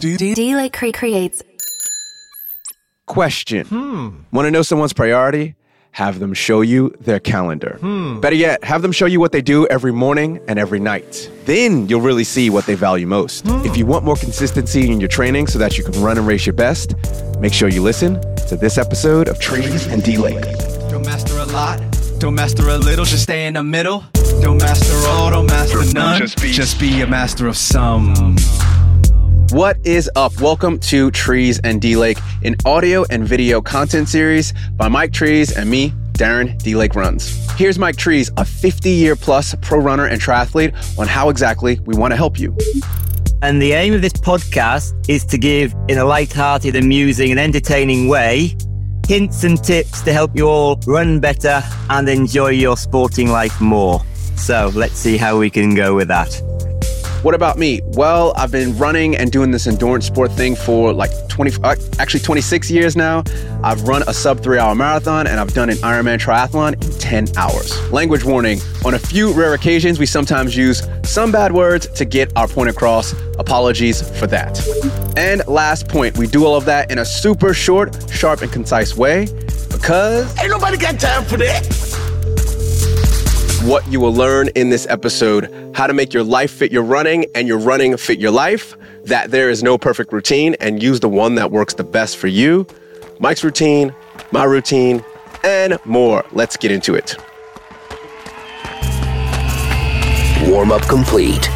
D-Lake Cre- creates Question. Hmm. Want to know someone's priority? Have them show you their calendar. Hmm. Better yet, have them show you what they do every morning and every night. Then you'll really see what they value most. Hmm. If you want more consistency in your training so that you can run and race your best, make sure you listen to this episode of Trees and D Lake. Don't master a lot, don't master a little, just stay in the middle. Don't master all, don't master none. just be- just be a master of some. What is up? Welcome to Trees and D Lake, an audio and video content series by Mike Trees and me, Darren D Lake Runs. Here's Mike Trees, a 50 year plus pro runner and triathlete, on how exactly we want to help you. And the aim of this podcast is to give, in a light-hearted, amusing, and entertaining way, hints and tips to help you all run better and enjoy your sporting life more. So let's see how we can go with that. What about me? Well, I've been running and doing this endurance sport thing for like 20, uh, actually 26 years now. I've run a sub three hour marathon and I've done an Ironman triathlon in 10 hours. Language warning on a few rare occasions, we sometimes use some bad words to get our point across. Apologies for that. And last point, we do all of that in a super short, sharp, and concise way because Ain't nobody got time for that. What you will learn in this episode how to make your life fit your running and your running fit your life, that there is no perfect routine, and use the one that works the best for you, Mike's routine, my routine, and more. Let's get into it. Warm up complete.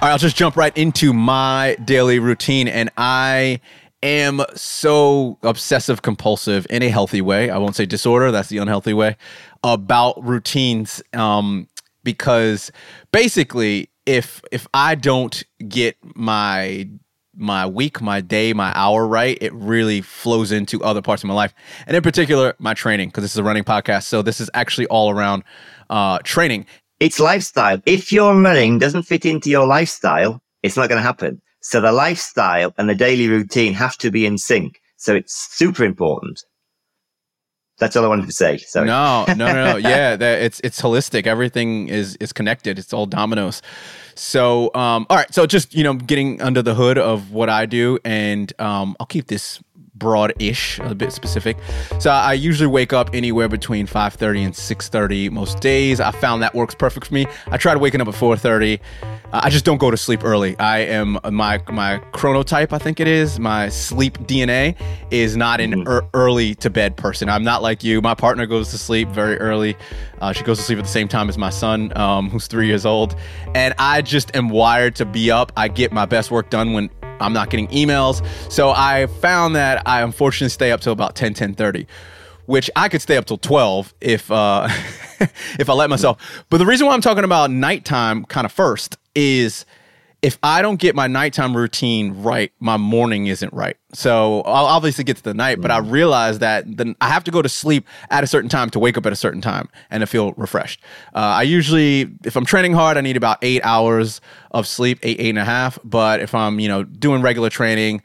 All right, I'll just jump right into my daily routine. And I am so obsessive compulsive in a healthy way. I won't say disorder, that's the unhealthy way, about routines. Um, because basically, if if I don't get my my week, my day, my hour right, it really flows into other parts of my life. And in particular, my training, because this is a running podcast. So this is actually all around uh, training. It's lifestyle. If your running doesn't fit into your lifestyle, it's not going to happen. So the lifestyle and the daily routine have to be in sync. So it's super important. That's all I wanted to say. Sorry. No, no, no, no. Yeah, that, it's it's holistic. Everything is is connected. It's all dominoes. So, um, all right. So, just you know, getting under the hood of what I do, and um, I'll keep this broad-ish, a bit specific. So, I usually wake up anywhere between five thirty and six thirty most days. I found that works perfect for me. I tried waking up at four thirty. Uh, I just don't go to sleep early. I am my my chronotype, I think it is. My sleep DNA is not an ear- early to bed person. I'm not like you. My partner goes to sleep very early. Uh, she goes to sleep at the same time as my son, um, who's three years old, and I just am wired to be up. I get my best work done when I'm not getting emails. So I found that I unfortunately stay up till about 10, 10 30, which I could stay up till 12 if uh if I let myself. But the reason why I'm talking about nighttime kind of first is if I don't get my nighttime routine right, my morning isn't right. So I'll obviously get to the night, but I realize that then I have to go to sleep at a certain time to wake up at a certain time and to feel refreshed. Uh, I usually, if I'm training hard, I need about eight hours of sleep, eight, eight and a half. But if I'm, you know, doing regular training,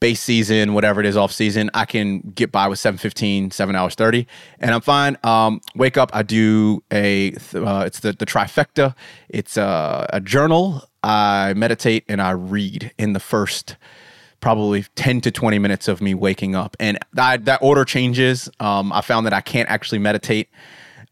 base season, whatever it is, off season, I can get by with 715, 7 hours 30, and I'm fine. Um, wake up, I do a, uh, it's the, the trifecta. It's a, a journal, I meditate, and I read in the first probably 10 to 20 minutes of me waking up. And that, that order changes. Um, I found that I can't actually meditate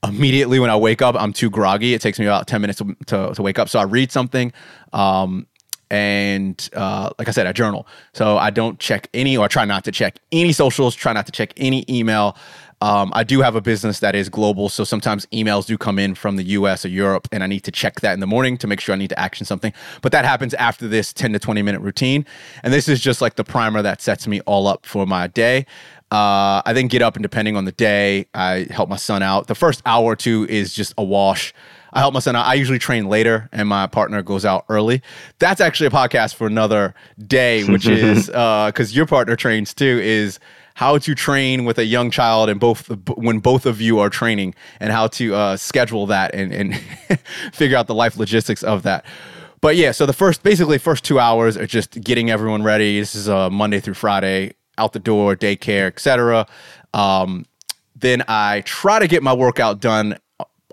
immediately when I wake up. I'm too groggy. It takes me about 10 minutes to, to, to wake up. So I read something. Um, and uh, like I said, I journal. So I don't check any, or I try not to check any socials, try not to check any email. Um, I do have a business that is global, so sometimes emails do come in from the US or Europe, and I need to check that in the morning to make sure I need to action something. But that happens after this 10 to 20 minute routine. And this is just like the primer that sets me all up for my day. Uh, I then get up, and depending on the day, I help my son out. The first hour or two is just a wash. I help my son out. I usually train later, and my partner goes out early. That's actually a podcast for another day, which is because your partner trains too. Is how to train with a young child and both when both of you are training, and how to uh, schedule that and and figure out the life logistics of that. But yeah, so the first basically first two hours are just getting everyone ready. This is a Monday through Friday, out the door, daycare, etc. Um, then I try to get my workout done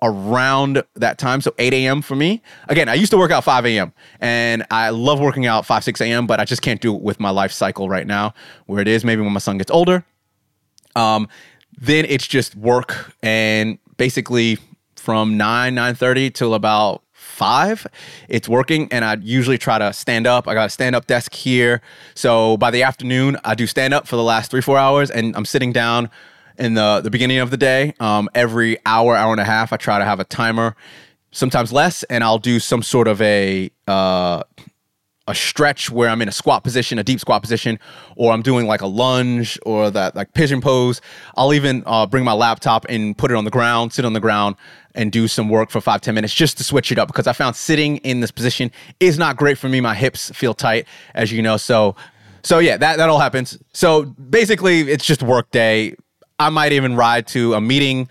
around that time. So 8 a.m. for me. Again, I used to work out 5 a.m. and I love working out 5, 6 a.m., but I just can't do it with my life cycle right now where it is maybe when my son gets older. Um, then it's just work and basically from 9, 9.30 till about five it's working and i usually try to stand up i got a stand up desk here so by the afternoon i do stand up for the last three four hours and i'm sitting down in the, the beginning of the day um, every hour hour and a half i try to have a timer sometimes less and i'll do some sort of a uh, a stretch where I'm in a squat position, a deep squat position, or I'm doing like a lunge or that like pigeon pose. I'll even uh, bring my laptop and put it on the ground, sit on the ground, and do some work for five ten minutes just to switch it up because I found sitting in this position is not great for me. My hips feel tight, as you know. So, so yeah, that that all happens. So basically, it's just work day. I might even ride to a meeting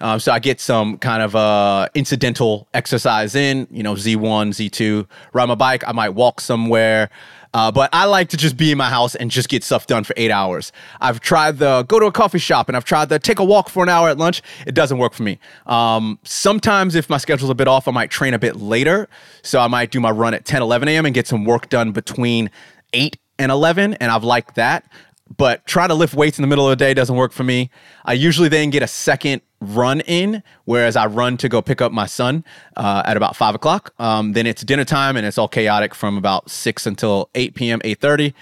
um, so I get some kind of uh, incidental exercise in, you know, Z1, Z2, ride my bike. I might walk somewhere. Uh, but I like to just be in my house and just get stuff done for eight hours. I've tried the go to a coffee shop and I've tried the take a walk for an hour at lunch. It doesn't work for me. Um, sometimes if my schedule's a bit off, I might train a bit later. So I might do my run at 10, 11 a.m. and get some work done between 8 and 11. And I've liked that but trying to lift weights in the middle of the day doesn't work for me. I usually then get a second run in, whereas I run to go pick up my son uh, at about five o'clock. Um, then it's dinner time, and it's all chaotic from about six until eight p.m., eight thirty.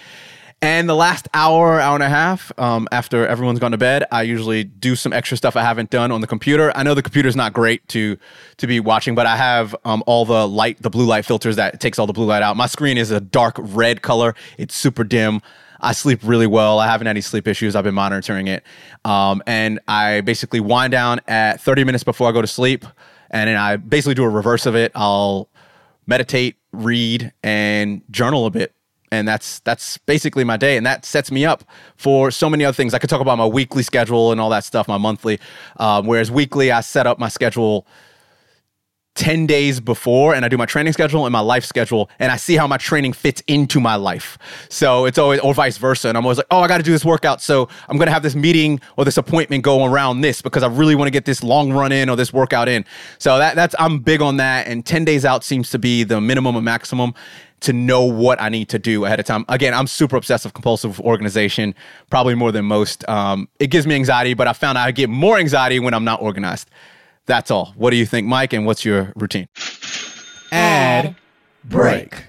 And the last hour, hour and a half um, after everyone's gone to bed, I usually do some extra stuff I haven't done on the computer. I know the computer's not great to to be watching, but I have um, all the light, the blue light filters that takes all the blue light out. My screen is a dark red color. It's super dim. I sleep really well. I haven't had any sleep issues. I've been monitoring it. Um, and I basically wind down at 30 minutes before I go to sleep. And then I basically do a reverse of it. I'll meditate, read, and journal a bit. And that's that's basically my day, and that sets me up for so many other things. I could talk about my weekly schedule and all that stuff, my monthly. Um, whereas weekly, I set up my schedule 10 days before and I do my training schedule and my life schedule and I see how my training fits into my life. So it's always, or vice versa. And I'm always like, oh, I got to do this workout. So I'm going to have this meeting or this appointment go around this because I really want to get this long run in or this workout in. So that, that's, I'm big on that. And 10 days out seems to be the minimum and maximum to know what I need to do ahead of time. Again, I'm super obsessive compulsive organization, probably more than most. Um, it gives me anxiety, but I found I get more anxiety when I'm not organized. That's all. What do you think, Mike? And what's your routine? Ad break.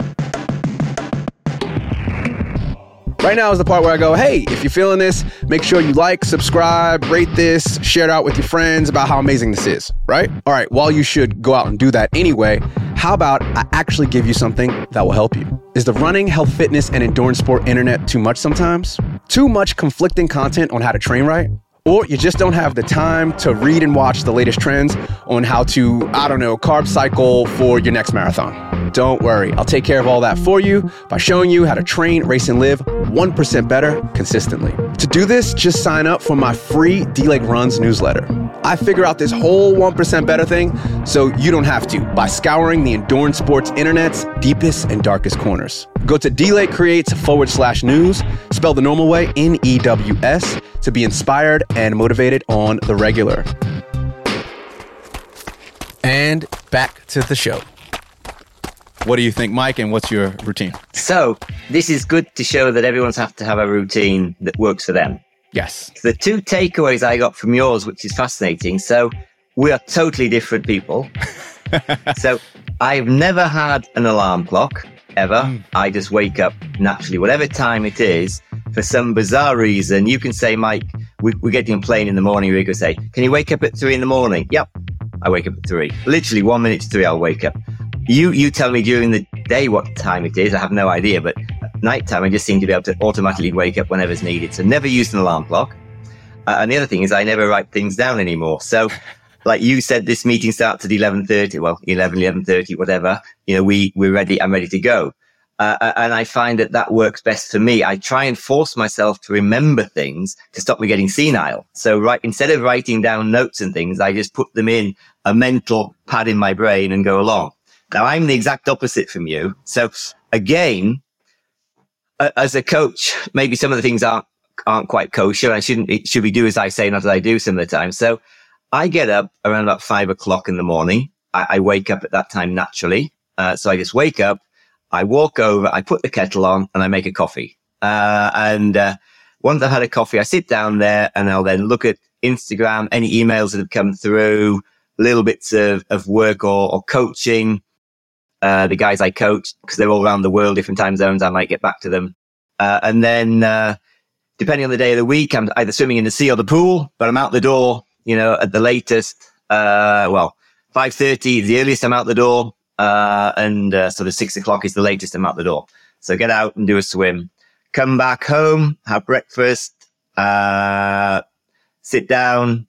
Right now is the part where I go, hey, if you're feeling this, make sure you like, subscribe, rate this, share it out with your friends about how amazing this is, right? All right, while you should go out and do that anyway, how about I actually give you something that will help you? Is the running, health, fitness, and endurance sport internet too much sometimes? Too much conflicting content on how to train right? Or you just don't have the time to read and watch the latest trends on how to, I don't know, carb cycle for your next marathon. Don't worry, I'll take care of all that for you by showing you how to train, race, and live 1% better consistently. To do this, just sign up for my free D Lake Runs newsletter. I figure out this whole 1% better thing so you don't have to by scouring the endurance sports internet's deepest and darkest corners. Go to D-Lake Creates forward slash news, spell the normal way, N E W S, to be inspired and motivated on the regular. And back to the show. What do you think, Mike? And what's your routine? So, this is good to show that everyone's have to have a routine that works for them. Yes. The two takeaways I got from yours, which is fascinating. So, we are totally different people. so, I've never had an alarm clock ever. Mm. I just wake up naturally, whatever time it is, for some bizarre reason. You can say, Mike, we, we're getting a plane in the morning. We could say, Can you wake up at three in the morning? Yep. I wake up at three. Literally one minute to three, I'll wake up. You you tell me during the day what time it is. I have no idea, but at night time, I just seem to be able to automatically wake up whenever's needed. So never used an alarm clock. Uh, and the other thing is I never write things down anymore. So like you said, this meeting starts at 11.30, well, 11, 11.30, whatever, you know, we, we're ready, I'm ready to go. Uh, and I find that that works best for me. I try and force myself to remember things to stop me getting senile. So right, instead of writing down notes and things, I just put them in a mental pad in my brain and go along. Now I'm the exact opposite from you. So again, as a coach, maybe some of the things aren't, aren't quite kosher. I shouldn't, it should be do as I say, not as I do some of the time. So I get up around about five o'clock in the morning. I, I wake up at that time naturally. Uh, so I just wake up, I walk over, I put the kettle on and I make a coffee. Uh, and, uh, once I've had a coffee, I sit down there and I'll then look at Instagram, any emails that have come through, little bits of, of work or, or coaching. Uh, the guys I coach, because they're all around the world, different time zones, I might get back to them. Uh, and then, uh, depending on the day of the week, I'm either swimming in the sea or the pool, but I'm out the door, you know, at the latest, uh, well, 5.30 is the earliest I'm out the door. Uh, and, uh, sort of six o'clock is the latest I'm out the door. So get out and do a swim, come back home, have breakfast, uh, sit down,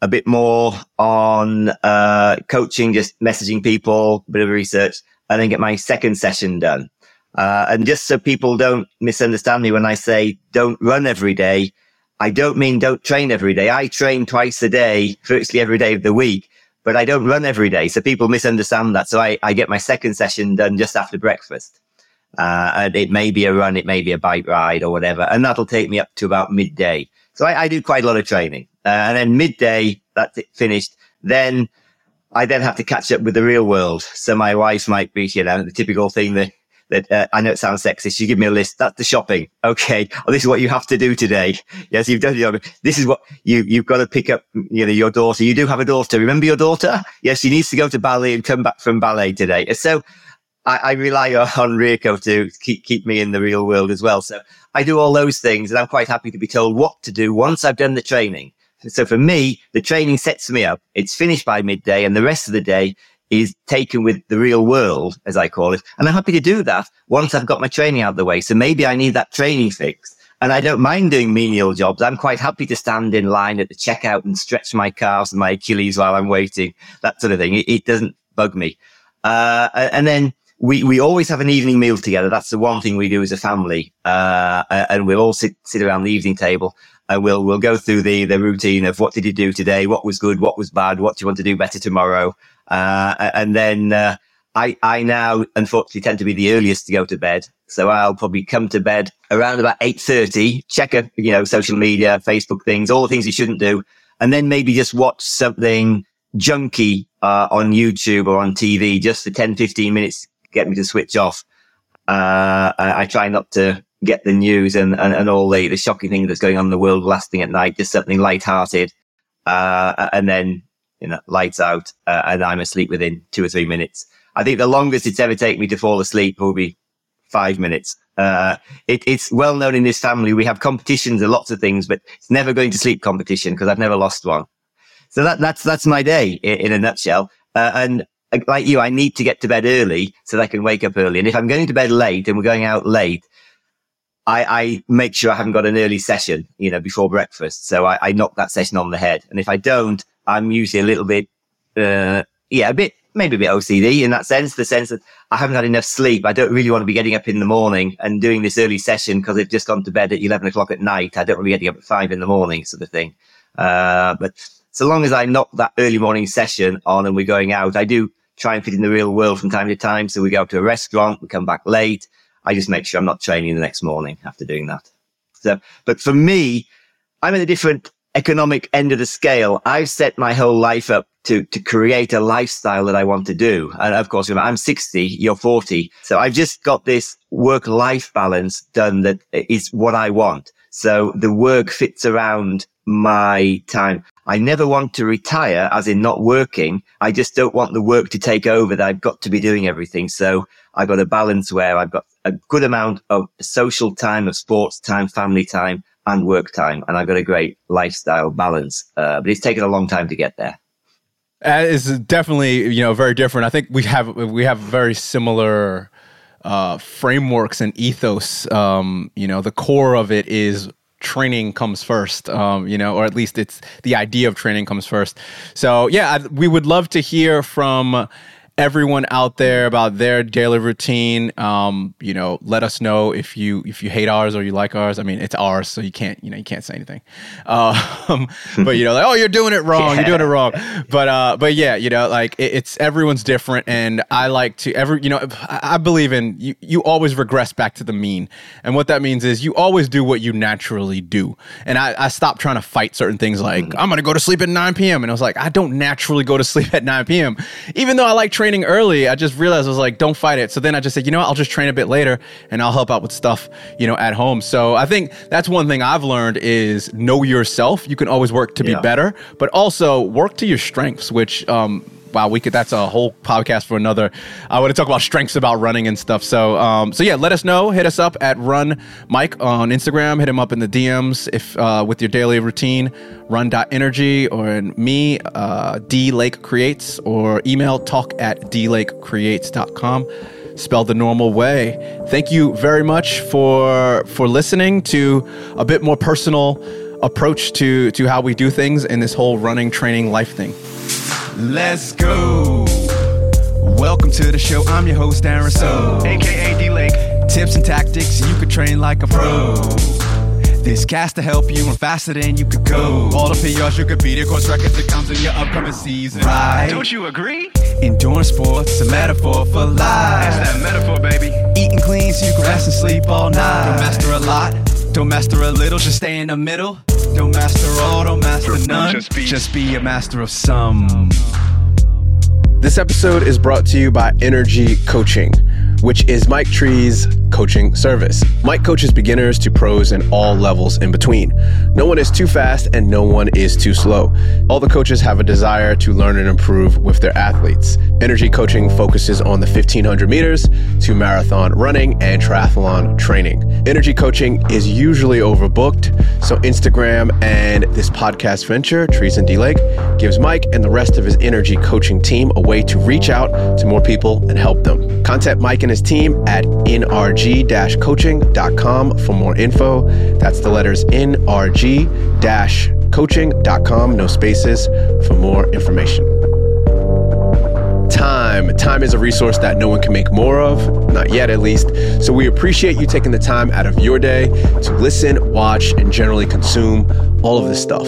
a bit more on uh, coaching, just messaging people, a bit of research, and then get my second session done. Uh, and just so people don't misunderstand me when I say don't run every day, I don't mean don't train every day. I train twice a day, virtually every day of the week, but I don't run every day. So people misunderstand that. So I, I get my second session done just after breakfast. Uh, and it may be a run, it may be a bike ride or whatever. And that'll take me up to about midday. So I, I do quite a lot of training. Uh, and then midday, that's it finished. Then I then have to catch up with the real world. So my wife might be, you know, the typical thing that, that uh, I know it sounds sexist. You give me a list. That's the shopping. Okay. Oh, this is what you have to do today. Yes. You've done your, this is what you, you've got to pick up, you know, your daughter. You do have a daughter. Remember your daughter? Yes. She needs to go to ballet and come back from ballet today. So I, I rely on, Rico to keep, keep me in the real world as well. So I do all those things and I'm quite happy to be told what to do once I've done the training. So for me, the training sets me up. It's finished by midday and the rest of the day is taken with the real world, as I call it. And I'm happy to do that once I've got my training out of the way. So maybe I need that training fix. And I don't mind doing menial jobs. I'm quite happy to stand in line at the checkout and stretch my calves and my Achilles while I'm waiting, that sort of thing. It, it doesn't bug me. Uh, and then we, we always have an evening meal together. That's the one thing we do as a family. Uh, and we'll all sit, sit around the evening table and we'll, we'll go through the, the routine of what did you do today? What was good? What was bad? What do you want to do better tomorrow? Uh, and then, uh, I, I now unfortunately tend to be the earliest to go to bed. So I'll probably come to bed around about 8.30, check, a, you know, social media, Facebook things, all the things you shouldn't do. And then maybe just watch something junky, uh, on YouTube or on TV just for 10, 15 minutes, get me to switch off. Uh, I, I try not to get the news and, and, and all the, the shocking things that's going on in the world lasting at night, just something light-hearted. Uh, and then, you know, lights out, uh, and I'm asleep within two or three minutes. I think the longest it's ever taken me to fall asleep will be five minutes. Uh, it, it's well known in this family. We have competitions and lots of things, but it's never going to sleep competition because I've never lost one. So that, that's, that's my day in, in a nutshell. Uh, and like you, I need to get to bed early so that I can wake up early. And if I'm going to bed late and we're going out late, I, I make sure I haven't got an early session, you know, before breakfast. So I, I knock that session on the head. And if I don't, I'm usually a little bit, uh, yeah, a bit, maybe a bit OCD in that sense, the sense that I haven't had enough sleep. I don't really want to be getting up in the morning and doing this early session because I've just gone to bed at 11 o'clock at night. I don't want to be getting up at five in the morning sort of thing. Uh, but so long as I knock that early morning session on and we're going out, I do try and fit in the real world from time to time. So we go to a restaurant, we come back late. I just make sure I'm not training the next morning after doing that. So, but for me, I'm at a different economic end of the scale. I've set my whole life up to, to create a lifestyle that I want to do. And of course, I'm 60, you're 40. So I've just got this work life balance done that is what I want. So the work fits around my time. I never want to retire as in not working. I just don't want the work to take over that I've got to be doing everything. So I've got a balance where I've got a good amount of social time, of sports time, family time and work time. And I've got a great lifestyle balance. Uh, but it's taken a long time to get there. That is definitely, you know, very different. I think we have, we have very similar, uh, frameworks and ethos. Um, you know, the core of it is training comes first, um, you know, or at least it's the idea of training comes first. So, yeah, I, we would love to hear from everyone out there about their daily routine. Um, you know, let us know if you if you hate ours or you like ours. I mean, it's ours, so you can't you know you can't say anything. Um, but you know, like oh, you're doing it wrong. You're doing it wrong. But uh, but yeah, you know, like it, it's everyone's different, and I like to every you know I, I believe in you. You always regress back to the mean, and what that means is you always do what you naturally do. And I, I stopped trying to fight certain things like I'm gonna go to sleep at 9 p.m. and I was like I don't naturally go to sleep at 9 p.m. Even though I like training early, I just realized I was like don't fight it. So then I just said you know what, I'll just train a bit later and I'll help out with stuff you know at home. So I think that's one thing I've learned is know yourself. You can always work to be better, but also work to your strengths, which um, wow, we could. That's a whole podcast for another. I want to talk about strengths about running and stuff. So, um, so yeah, let us know. Hit us up at Run Mike on Instagram. Hit him up in the DMs if uh, with your daily routine. Run.energy or in me, uh, D Lake Creates, or email talk at dlakecreates.com. Spelled the normal way. Thank you very much for for listening to a bit more personal approach to to how we do things in this whole running training life thing. Let's go. Welcome to the show. I'm your host, Aaron So, aka D Lake. Tips and tactics you could train like a pro. This cast to help you run faster than you could go. All the PRs you could beat, of course, records that comes in your upcoming season. Right? Don't you agree? Endurance sports, a metaphor for life. That's that metaphor, baby. Eating clean so you can rest and sleep all night. Don't master a lot, don't master a little, just stay in the middle. Don't master all, don't master none. Just be, just be a master of some. This episode is brought to you by Energy Coaching, which is Mike Tree's coaching service. Mike coaches beginners to pros and all levels in between. No one is too fast and no one is too slow. All the coaches have a desire to learn and improve with their athletes. Energy Coaching focuses on the 1500 meters to marathon running and triathlon training. Energy Coaching is usually overbooked, so Instagram and this podcast venture, Trees and D Lake, gives Mike and the rest of his energy coaching team a way to reach out to more people and help them. Contact Mike and his team at nrg-coaching.com for more info. That's the letters nrg-coaching.com, no spaces, for more information. Time. Time is a resource that no one can make more of, not yet at least. So we appreciate you taking the time out of your day to listen, watch, and generally consume all of this stuff.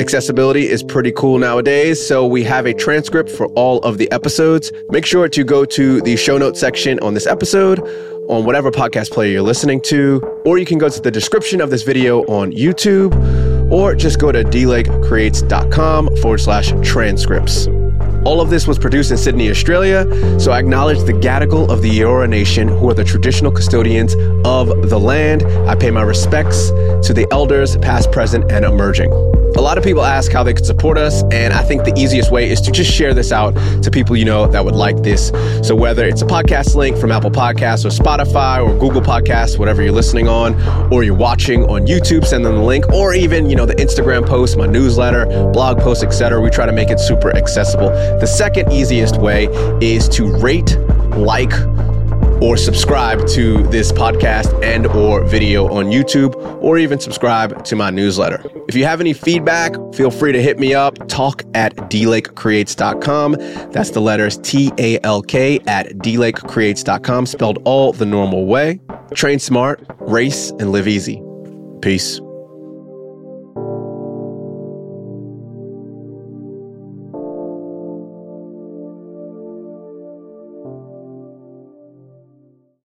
Accessibility is pretty cool nowadays, so we have a transcript for all of the episodes. Make sure to go to the show notes section on this episode on whatever podcast player you're listening to, or you can go to the description of this video on YouTube, or just go to dlakecreates.com forward slash transcripts. All of this was produced in Sydney, Australia, so I acknowledge the Gadigal of the Eora Nation, who are the traditional custodians of the land. I pay my respects to the elders, past, present, and emerging. A lot of people ask how they could support us, and I think the easiest way is to just share this out to people you know that would like this. So whether it's a podcast link from Apple Podcasts or Spotify or Google Podcasts, whatever you're listening on, or you're watching on YouTube, send them the link, or even you know the Instagram post, my newsletter, blog post, etc. We try to make it super accessible. The second easiest way is to rate, like, or subscribe to this podcast and or video on YouTube or even subscribe to my newsletter. If you have any feedback, feel free to hit me up. Talk at dlakecreates.com. That's the letters T A L K at dlakecreates.com, spelled all the normal way. Train smart, race, and live easy. Peace.